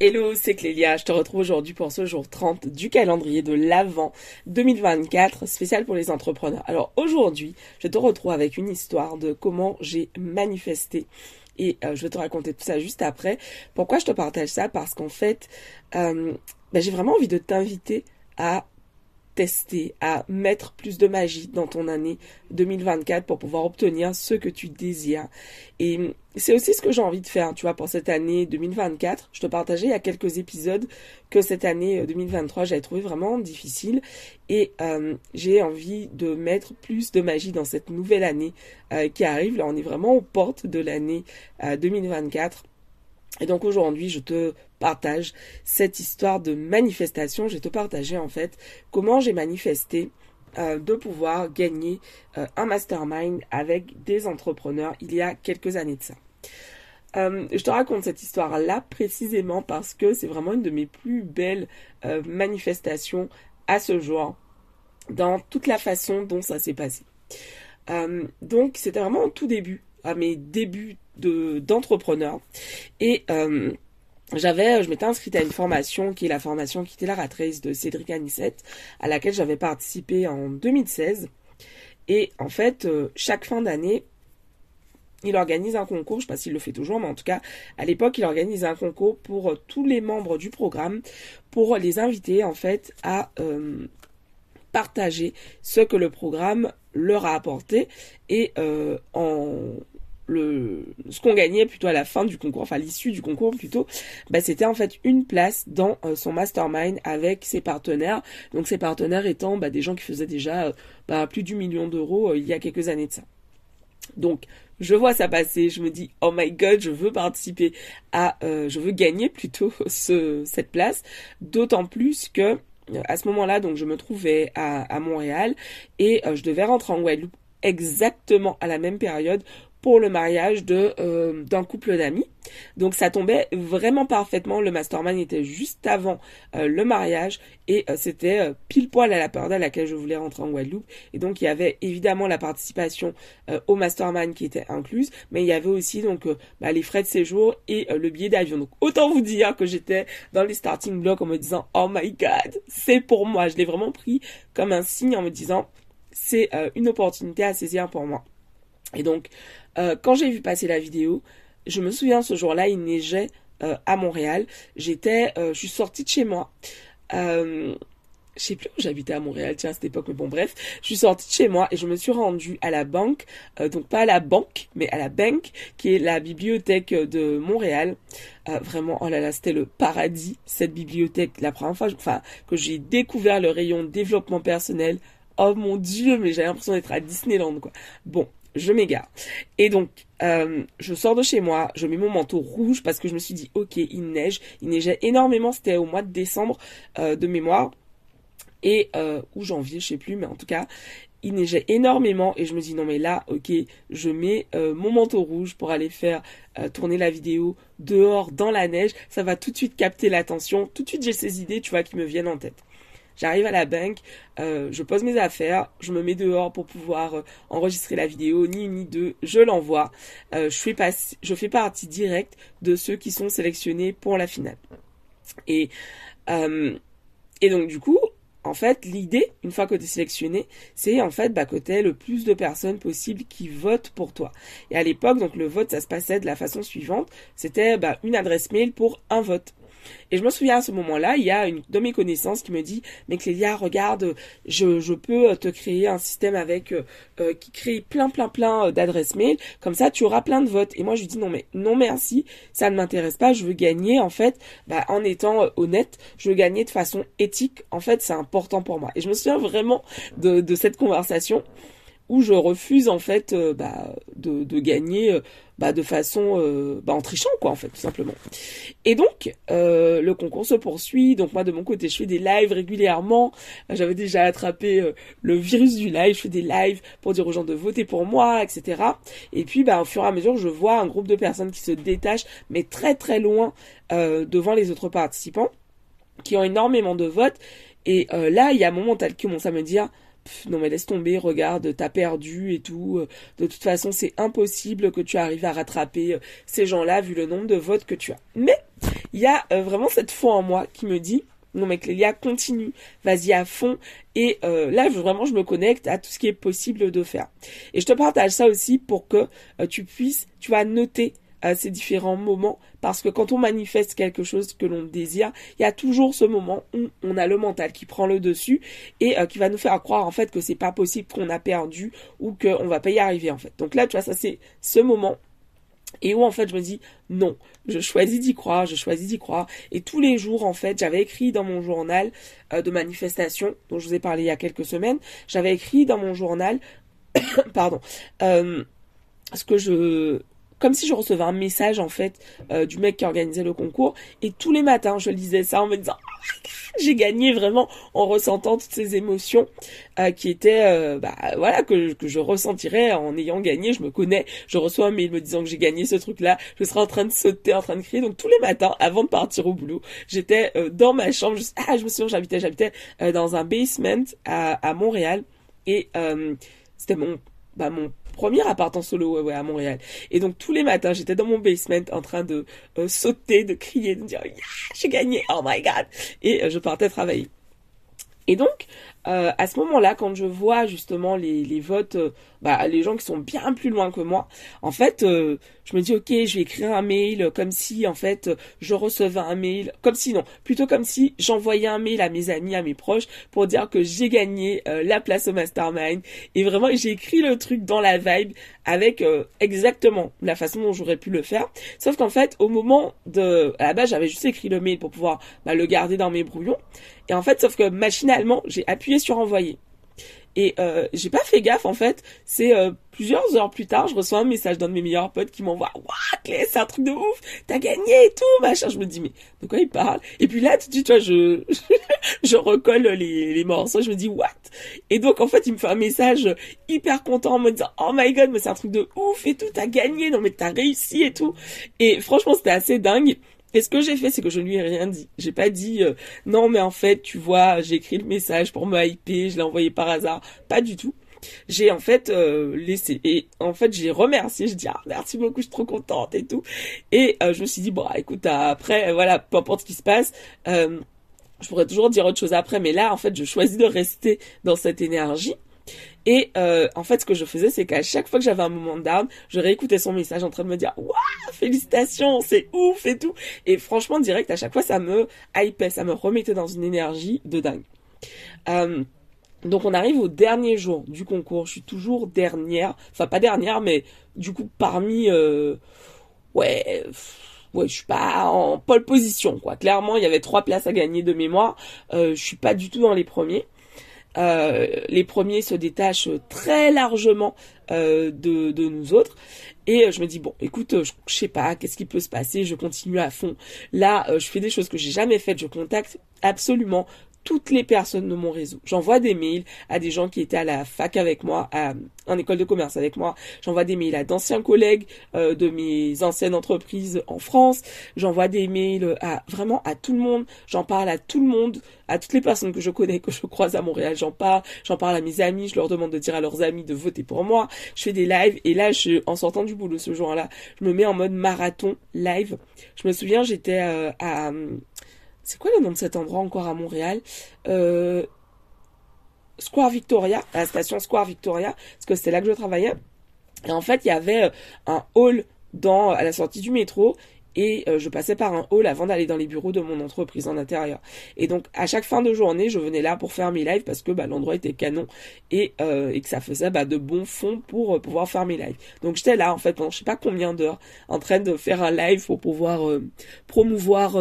Hello, c'est Clélia. Je te retrouve aujourd'hui pour ce jour 30 du calendrier de l'Avent 2024, spécial pour les entrepreneurs. Alors aujourd'hui, je te retrouve avec une histoire de comment j'ai manifesté. Et euh, je vais te raconter tout ça juste après. Pourquoi je te partage ça? Parce qu'en fait, euh, ben, j'ai vraiment envie de t'inviter à tester, à mettre plus de magie dans ton année 2024 pour pouvoir obtenir ce que tu désires. Et c'est aussi ce que j'ai envie de faire, tu vois, pour cette année 2024. Je te partageais il y a quelques épisodes que cette année 2023, euh, j'avais trouvé vraiment difficile et euh, j'ai envie de mettre plus de magie dans cette nouvelle année euh, qui arrive. Là, on est vraiment aux portes de l'année 2024. Et donc aujourd'hui, je te partage cette histoire de manifestation. Je vais te partager en fait comment j'ai manifesté euh, de pouvoir gagner euh, un mastermind avec des entrepreneurs il y a quelques années de ça. Euh, je te raconte cette histoire-là précisément parce que c'est vraiment une de mes plus belles manifestations à ce jour dans toute la façon dont ça s'est passé. donc c'était vraiment au tout début, à mes débuts de d'entrepreneur. Et euh, j'avais, je m'étais inscrite à une formation qui est la formation qui était la ratrice de Cédric Anissette, à laquelle j'avais participé en 2016. Et en fait, euh, chaque fin d'année, il organise un concours, je sais pas s'il le fait toujours, mais en tout cas, à l'époque, il organise un concours pour euh, tous les membres du programme, pour les inviter en fait à partager ce que le programme leur a apporté. Et en ce qu'on gagnait plutôt à la fin du concours, enfin l'issue du concours plutôt, bah c'était en fait une place dans euh, son mastermind avec ses partenaires. Donc ses partenaires étant bah, des gens qui faisaient déjà euh, bah, plus du million d'euros euh, il y a quelques années de ça. Donc je vois ça passer, je me dis oh my god, je veux participer à, je veux gagner plutôt ce, cette place, d'autant plus que à ce moment-là, donc je me trouvais à, à Montréal et je devais rentrer en Guadeloupe exactement à la même période pour le mariage de euh, d'un couple d'amis. Donc ça tombait vraiment parfaitement. Le mastermind était juste avant euh, le mariage et euh, c'était pile poil à la période à laquelle je voulais rentrer en Guadeloupe. Et donc il y avait évidemment la participation au mastermind qui était incluse, mais il y avait aussi donc bah, les frais de séjour et le billet d'avion. Donc autant vous dire que j'étais dans les starting blocks en me disant oh my god c'est pour moi. Je l'ai vraiment pris comme un signe en me disant c'est une opportunité à saisir pour moi. Et donc, euh, quand j'ai vu passer la vidéo, je me souviens ce jour-là, il neigeait euh, à Montréal. J'étais, euh, je suis sortie de chez moi. Je sais plus où j'habitais à Montréal, tiens, à cette époque, mais bon, bref, je suis sortie de chez moi et je me suis rendue à la banque, donc pas à la banque, mais à la banque, qui est la bibliothèque de Montréal. vraiment, oh là là, c'était le paradis, cette bibliothèque. La première fois, enfin, que j'ai découvert le rayon développement personnel, oh mon dieu, mais j'ai l'impression d'être à Disneyland, quoi. Bon, je m'égare. Et donc, euh, je sors de chez moi, je mets mon manteau rouge parce que je me suis dit, ok, il neige. Il neigeait énormément, c'était au mois de décembre euh, de mémoire. Et, euh, ou janvier, je sais plus, mais en tout cas, il neigeait énormément et je me dis non mais là ok je mets mon manteau rouge pour aller faire tourner la vidéo dehors dans la neige ça va tout de suite capter l'attention tout de suite j'ai ces idées tu vois qui me viennent en tête J'arrive à la banque, euh, je pose mes affaires, je me mets dehors pour pouvoir euh, enregistrer la vidéo, ni une ni deux, je l'envoie. Euh, je, fais je fais partie directe de ceux qui sont sélectionnés pour la finale. Et, et donc du coup, en fait, l'idée, une fois que tu es sélectionné, c'est en fait bah, que tu le plus de personnes possible qui votent pour toi. Et à l'époque, donc le vote, ça se passait de la façon suivante. C'était bah, une adresse mail pour un vote. Et je me souviens à ce moment-là, il y a une de mes connaissances qui me dit, mais Clélia, regarde, je, peux te créer un système avec euh, euh, qui crée plein plein plein euh, d'adresses mail, comme ça tu auras plein de votes. Et moi je lui dis non mais non merci, ça ne m'intéresse pas, je veux gagner en fait, bah, en étant honnête, je veux gagner de façon éthique. En fait, c'est important pour moi. Et je me souviens vraiment de, de cette conversation où je refuse en fait euh, bah, de, gagner euh, bah, de façon euh, bah, en trichant quoi en fait tout simplement. Et donc le concours se poursuit. Donc moi de mon côté je fais des lives régulièrement. J'avais déjà attrapé le virus du live. Je fais des lives pour dire aux gens de voter pour moi, etc. Et puis bah, au fur et à mesure je vois un groupe de personnes qui se détachent mais très très loin devant les autres participants qui ont énormément de votes. Et là il y a un moment où qui commence à me dire non mais laisse tomber, regarde, t'as perdu et tout. Euh, de toute façon, c'est impossible que tu arrives à rattraper euh, ces gens-là vu le nombre de votes que tu as. Mais il y a vraiment cette foi en moi qui me dit non mais Clélia, continue, vas-y à fond. Et euh, là, vraiment, je me connecte à tout ce qui est possible de faire. Et je te partage ça aussi pour que euh, tu puisses, tu vas noter euh, ces différents moments, parce que quand on manifeste quelque chose que l'on désire, il y a toujours ce moment où on a le mental qui prend le dessus et qui va nous faire croire en fait que c'est pas possible, qu'on a perdu ou qu'on va pas y arriver en fait. Donc là, tu vois, ça c'est ce moment et où en fait je me dis non, je choisis d'y croire, je choisis d'y croire. Et tous les jours en fait, j'avais écrit dans mon journal euh, de manifestation dont je vous ai parlé il y a quelques semaines, j'avais écrit dans mon journal, pardon, euh, ce que je comme si je recevais un message en fait euh, du mec qui organisait le concours. Et tous les matins je lisais ça en me disant oh j'ai gagné vraiment en ressentant toutes ces émotions euh, qui étaient euh, bah voilà que, je ressentirais en ayant gagné. Je me connais je reçois un mail me disant que j'ai gagné ce truc là je serais en train de sauter en train de crier. Donc tous les matins avant de partir au boulot j'étais dans ma chambre. Ah je me souviens j'habitais j'habitais dans un basement à, à Montréal. Et c'était mon bah mon premier appart en solo à Montréal. Et donc tous les matins, j'étais dans mon basement en train de euh, sauter, de crier, de dire yeah, j'ai gagné, oh my god. Et euh, je partais travailler. Et donc, euh, à ce moment-là, quand je vois justement les, les votes, euh, bah, les gens qui sont bien plus loin que moi, en fait, euh, je me dis ok, je vais écrire un mail comme si en fait je recevais un mail, comme si non, plutôt comme si j'envoyais un mail à mes amis, à mes proches pour dire que j'ai gagné la place au mastermind. Et vraiment, j'ai écrit le truc dans la vibe avec exactement la façon dont j'aurais pu le faire. Sauf qu'en fait, au moment de, à la base, j'avais juste écrit le mail pour pouvoir bah, le garder dans mes brouillons. Et en fait, sauf que machinalement, j'ai appuyé sur envoyer. Et euh, j'ai pas fait gaffe en fait. C'est euh, plusieurs heures plus tard, je reçois un message d'un de mes meilleurs potes qui m'envoie Waouh, c'est un truc de ouf, t'as gagné et tout, machin. Je me dis mais de quoi il parle? Et puis là tout de tu je je recolle les, les morceaux. Je me dis what? Et donc en fait, il me fait un message hyper content en me disant oh my god, mais c'est un truc de ouf et tout, t'as gagné, non mais t'as réussi et tout. Et franchement, c'était assez dingue. Et ce que j'ai fait, c'est que je lui ai rien dit. J'ai pas dit euh, non, mais en fait, tu vois, j'ai écrit le message pour me hyper, je l'ai envoyé par hasard. Pas du tout. J'ai en fait euh, laissé et en fait j'ai remercié. Je dis ah merci beaucoup, je suis trop contente et tout. Et euh, je me suis dit bon, écoute, après voilà, peu importe ce qui se passe. je pourrais toujours dire autre chose après, mais là, en fait, je choisis de rester dans cette énergie. Et euh, en fait, ce que je faisais, c'est qu'à chaque fois que j'avais un moment d'arme, je réécoutais son message en train de me dire waouh, félicitations, c'est ouf et tout. Et franchement, direct, à chaque fois, ça me hypait, ça me remettait dans une énergie de dingue. Euh, donc on arrive au dernier jour du concours. Je suis toujours dernière, enfin pas dernière, mais du coup parmi, euh, ouais. Ouais, je suis pas en pole position, quoi. Clairement, il y avait trois places à gagner de mémoire. Euh, je suis pas du tout dans les premiers. Euh, les premiers se détachent très largement euh, de, de, nous autres. Et euh, je me dis bon, écoute, je, je sais pas, qu'est-ce qui peut se passer? Je continue à fond. Là, je fais des choses que j'ai jamais faites. Je contacte absolument toutes les personnes de mon réseau. J'envoie des mails à des gens qui étaient à la fac avec moi, à, en école de commerce avec moi. J'envoie des mails à d'anciens collègues euh, de mes anciennes entreprises en France. J'envoie des mails à vraiment à tout le monde. J'en parle à tout le monde, à toutes les personnes que je connais, que je croise à Montréal. J'en parle. J'en parle à mes amis. Je leur demande de dire à leurs amis de voter pour moi. Je fais des lives et là, je, en sortant du boulot ce jour-là, je me mets en mode marathon live. Je me souviens, j'étais euh, à c'est quoi le nom de cet endroit encore à Montréal? Euh, Square Victoria, la station Square Victoria, parce que c'était là que je travaillais. Et en fait, il y avait euh, un hall dans à la sortie du métro et euh, je passais par un hall avant d'aller dans les bureaux de mon entreprise en intérieur. Et donc à chaque fin de journée, je venais là pour faire mes lives parce que bah, l'endroit était canon et, et que ça faisait bah, de bons fonds pour pouvoir faire mes lives. Donc j'étais là en fait pendant je sais pas combien d'heures en train de faire un live pour pouvoir promouvoir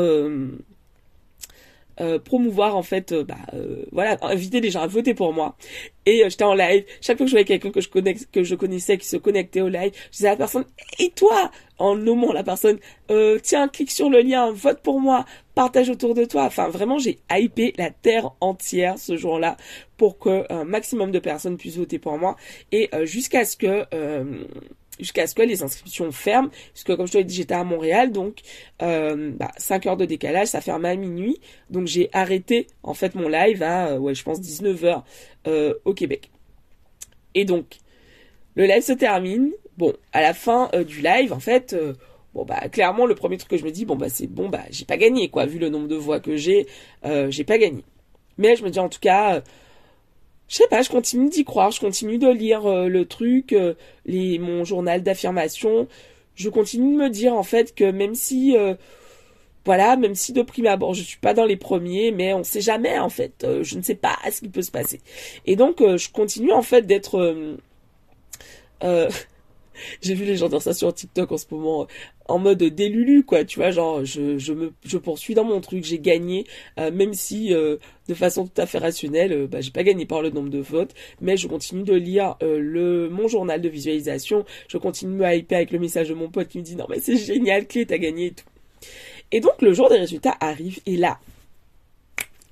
euh, promouvoir en fait euh, bah euh, voilà inviter les gens à voter pour moi. Et j'étais en live. Chaque fois que je voyais quelqu'un que je connais que je connaissais qui se connectait au live je disais à la personne et toi? En nommant la personne tiens clique sur le lien vote pour moi partage autour de toi enfin vraiment j'ai hypé la terre entière ce jour-là pour que un maximum de personnes puissent voter pour moi. Et jusqu'à ce que jusqu'à ce que les inscriptions ferment, puisque comme je te l'ai dit, j'étais à Montréal, donc euh, bah, 5 heures de décalage, ça ferme à minuit, donc j'ai arrêté en fait mon live à, euh, ouais, je pense 19 heures euh, au Québec. Et donc, le live se termine, bon, à la fin du live, en fait, bon bah clairement le premier truc que je me dis bon bah c'est bon bah j'ai pas gagné quoi. Vu le nombre de voix que j'ai j'ai pas gagné. Mais je me dis en tout cas je sais pas je continue d'y croire je continue de lire euh, le truc les mon journal d'affirmation je continue de me dire en fait que même si voilà, même si de prime abord je suis pas dans les premiers, mais on sait jamais en fait. je ne sais pas ce qui peut se passer. Et donc je continue en fait d'être j'ai vu les gens dire ça sur TikTok en ce moment en mode délulu quoi tu vois genre je, je poursuis dans mon truc j'ai gagné. Euh, même si euh, de façon tout à fait rationnelle euh, bah, j'ai pas gagné par le nombre de votes mais je continue de lire le mon journal de visualisation. Je continue de me hyper avec le message de mon pote qui me dit non mais c'est génial clé t'as gagné et tout et donc le jour des résultats arrive et là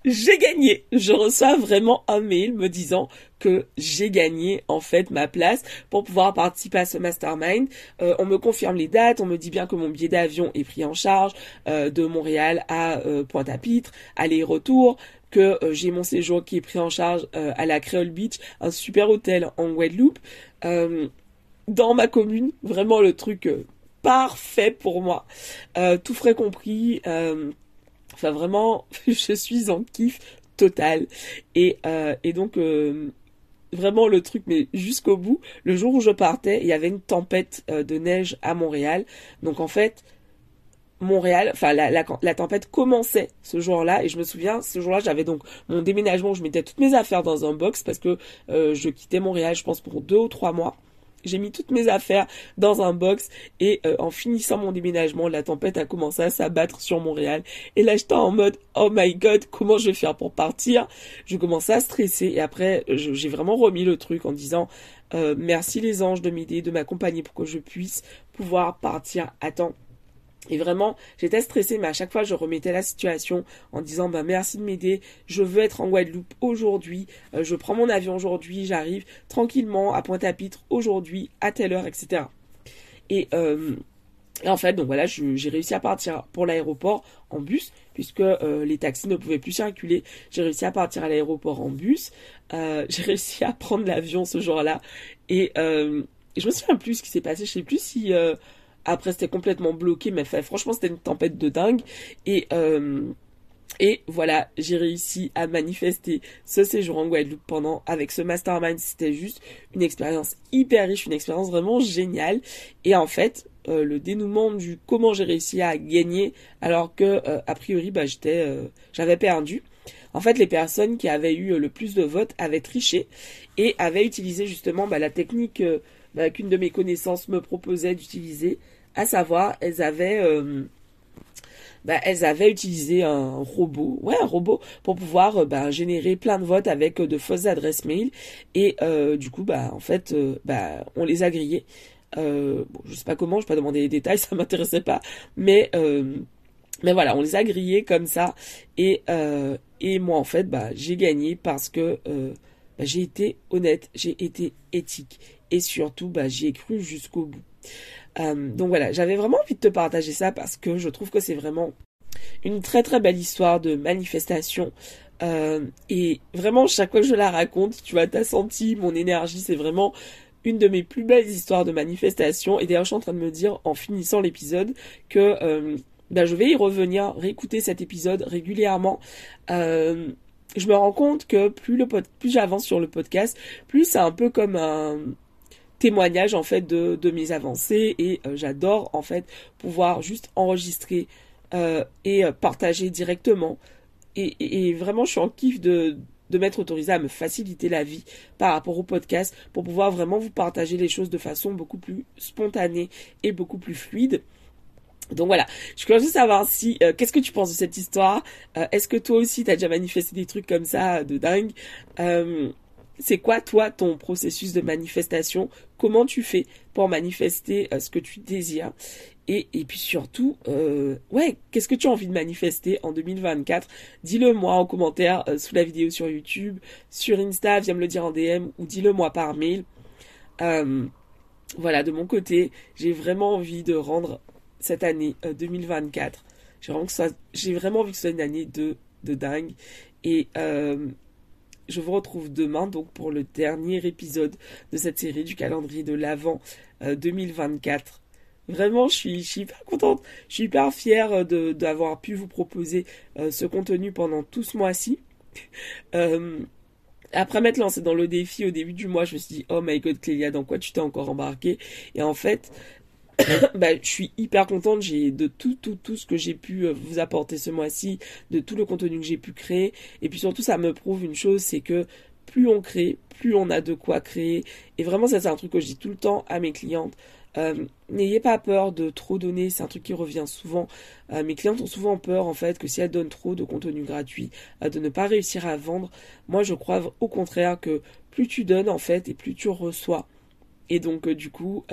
j'ai gagné. Je reçois vraiment un mail me disant que j'ai gagné en fait ma place pour pouvoir participer à ce mastermind. Euh, on me confirme les dates, on me dit bien que mon billet d'avion est pris en charge euh, de Montréal à euh, Pointe-à-Pitre, aller-retour, que j'ai mon séjour qui est pris en charge à la Creole Beach, un super hôtel en Guadeloupe, dans ma commune, vraiment le truc parfait pour moi, tout frais compris. Enfin vraiment, je suis en kiff total. Et, euh, donc euh, vraiment le truc, mais jusqu'au bout, le jour où je partais, il y avait une tempête euh, de neige à Montréal. Donc en fait, Montréal, enfin la, tempête commençait ce jour-là et je me souviens ce jour-là j'avais donc mon déménagement, je mettais toutes mes affaires dans un box parce que je quittais Montréal je pense pour deux ou trois mois j'ai mis toutes mes affaires dans un box et euh, en finissant mon déménagement, la tempête a commencé à s'abattre sur Montréal. Et là, j'étais en mode, oh my god, comment je vais faire pour partir? Je commençais à stresser et après, j'ai vraiment remis le truc en disant, euh, merci les anges de m'aider, de m'accompagner pour que je puisse pouvoir partir à temps. Et vraiment, j'étais stressée, mais à chaque fois, je remettais la situation en disant, bah, merci de m'aider, je veux être en Guadeloupe aujourd'hui, euh, je prends mon avion aujourd'hui, j'arrive tranquillement à Pointe-à-Pitre aujourd'hui, à telle heure, etc. Et, euh, en fait, donc voilà, j'ai réussi à partir pour l'aéroport en bus, puisque euh, les taxis ne pouvaient plus circuler. J'ai réussi à partir à l'aéroport en bus. j'ai réussi à prendre l'avion ce jour-là. Et, et, je me souviens plus ce qui s'est passé. Je sais plus si après, c'était complètement bloqué, mais franchement, c'était une tempête de dingue. Et, euh, et voilà, j'ai réussi à manifester ce séjour en Guadeloupe pendant, avec ce mastermind. C'était juste une expérience hyper riche, une expérience vraiment géniale. Et en fait, euh, le dénouement du comment j'ai réussi à gagner alors que euh, a priori bah j'avais perdu en fait les personnes qui avaient eu le plus de votes avaient triché et avaient utilisé justement bah, la technique bah, qu'une de mes connaissances me proposait d'utiliser, à savoir, elles avaient, euh, bah, elles avaient utilisé un robot, ouais, un robot pour pouvoir euh, bah, générer plein de votes avec euh, de fausses adresses mail. Et du coup, bah, en fait, bah, on les a grillés. bon, je sais pas comment, je vais pas demander les détails, ça m'intéressait pas, mais mais voilà, on les a grillés comme ça. Et et moi en fait, bah, j'ai gagné parce que bah, j'ai été honnête, j'ai été éthique et surtout bah, j'y ai cru jusqu'au bout. Euh, donc voilà, j'avais vraiment envie de te partager ça parce que je trouve que c'est vraiment une très très belle histoire de manifestation. Euh, et vraiment, chaque fois que je la raconte, tu vois, t'as senti mon énergie, c'est vraiment une de mes plus belles histoires de manifestation. Et d'ailleurs, je suis en train de me dire, en finissant l'épisode, que euh, ben, je vais y revenir, réécouter cet épisode régulièrement. Je me rends compte que plus le plus j'avance sur le podcast, plus c'est un peu comme un témoignage en fait de, de mes avancées et euh, j'adore en fait pouvoir juste enregistrer euh, et euh, partager directement. Et, vraiment je suis en kiff de, de m'être autorisé à me faciliter la vie par rapport au podcast pour pouvoir vraiment vous partager les choses de façon beaucoup plus spontanée et beaucoup plus fluide. Donc voilà, je voulais juste savoir si qu'est-ce que tu penses de cette histoire? Est-ce que toi aussi t'as déjà manifesté des trucs comme ça de dingue? C'est quoi toi ton processus de manifestation? Comment tu fais pour manifester euh, ce que tu désires? Et, puis surtout, euh, ouais, qu'est-ce que tu as envie de manifester en 2024 Dis-le moi en commentaire euh, sous la vidéo sur YouTube, sur Insta, viens me le dire en DM ou dis-le moi par mail. voilà, de mon côté, j'ai vraiment envie de rendre cette année 2024. J'ai vraiment, j'ai vraiment envie que ce soit une année de, de dingue. Et je vous retrouve demain donc pour le dernier épisode de cette série du calendrier de l'Avent 2024. Vraiment, je suis, hyper contente. Je suis hyper fière de d'avoir pu vous proposer ce contenu pendant tout ce mois-ci. Euh, après m'être lancé dans le défi au début du mois, je me suis dit, oh my god, Clélia, dans quoi tu t'es encore embarqué Et en fait, bah, je suis hyper contente. De tout, tout, ce que j'ai pu euh, vous apporter ce mois-ci, de tout le contenu que j'ai pu créer. Et puis surtout, ça me prouve une chose, c'est que plus on crée, plus on a de quoi créer. Et vraiment, ça, c'est un truc que je dis tout le temps à mes clientes. Euh, n'ayez pas peur de trop donner, c'est un truc qui revient souvent. Euh, mes clientes ont souvent peur en fait que si elles donnent trop de contenu gratuit, de ne pas réussir à vendre. Moi je crois au contraire que plus tu donnes en fait et plus tu reçois. Et donc du coup,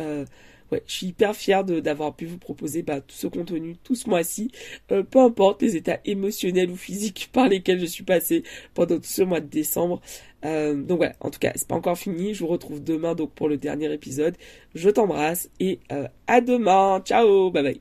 ouais, je suis hyper fière d'avoir pu vous proposer bah, tout ce contenu tout ce mois-ci, euh, peu importe les états émotionnels ou physiques par lesquels je suis passée pendant tout ce mois de décembre. Euh, donc voilà, en tout cas, c'est pas encore fini. Je vous retrouve demain donc pour le dernier épisode. Je t'embrasse et euh, à demain. Ciao, bye bye.